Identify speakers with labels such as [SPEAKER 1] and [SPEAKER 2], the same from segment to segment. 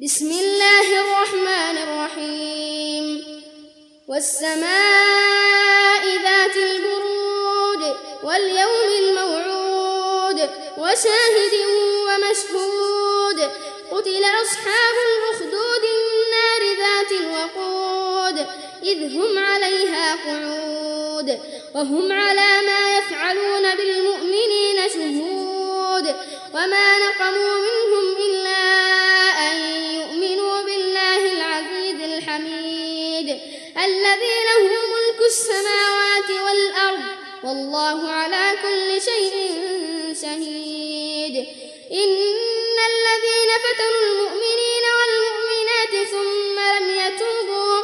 [SPEAKER 1] بسم الله الرحمن الرحيم والسماء ذات البرود واليوم الموعود وشاهد ومشهود قتل أصحاب الأخدود النار ذات الوقود إذ هم عليها قعود وهم على ما يفعلون بالمؤمنين شهود وما نقموا من الذي له ملك السماوات والأرض والله على كل شيء شهيد إن الذين فتنوا المؤمنين والمؤمنات ثم لم يتوبوا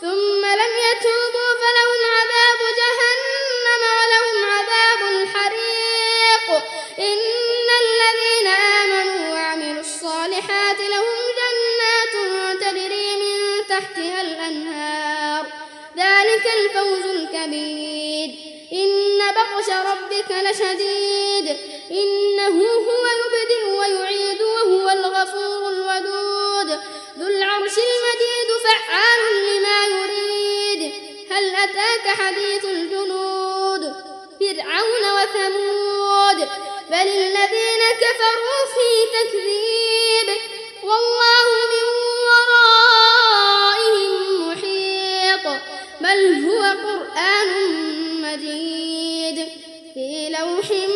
[SPEAKER 1] ثم لم يتوبوا فلهم عذاب جهنم ولهم عذاب الحريق إن الذين آمنوا وعملوا الصالحات لهم جنات تجري من تحتها الأنهار ذلك الفوز الكبير إن بطش ربك لشديد إنه هو يبدئ ويعيد وهو الغفور الودود ذو العرش المديد فعال لما يريد هل أتاك حديث الجنود فرعون وثمود بل الذين كفروا في تكذيب بل هو قرآن مجيد في لوح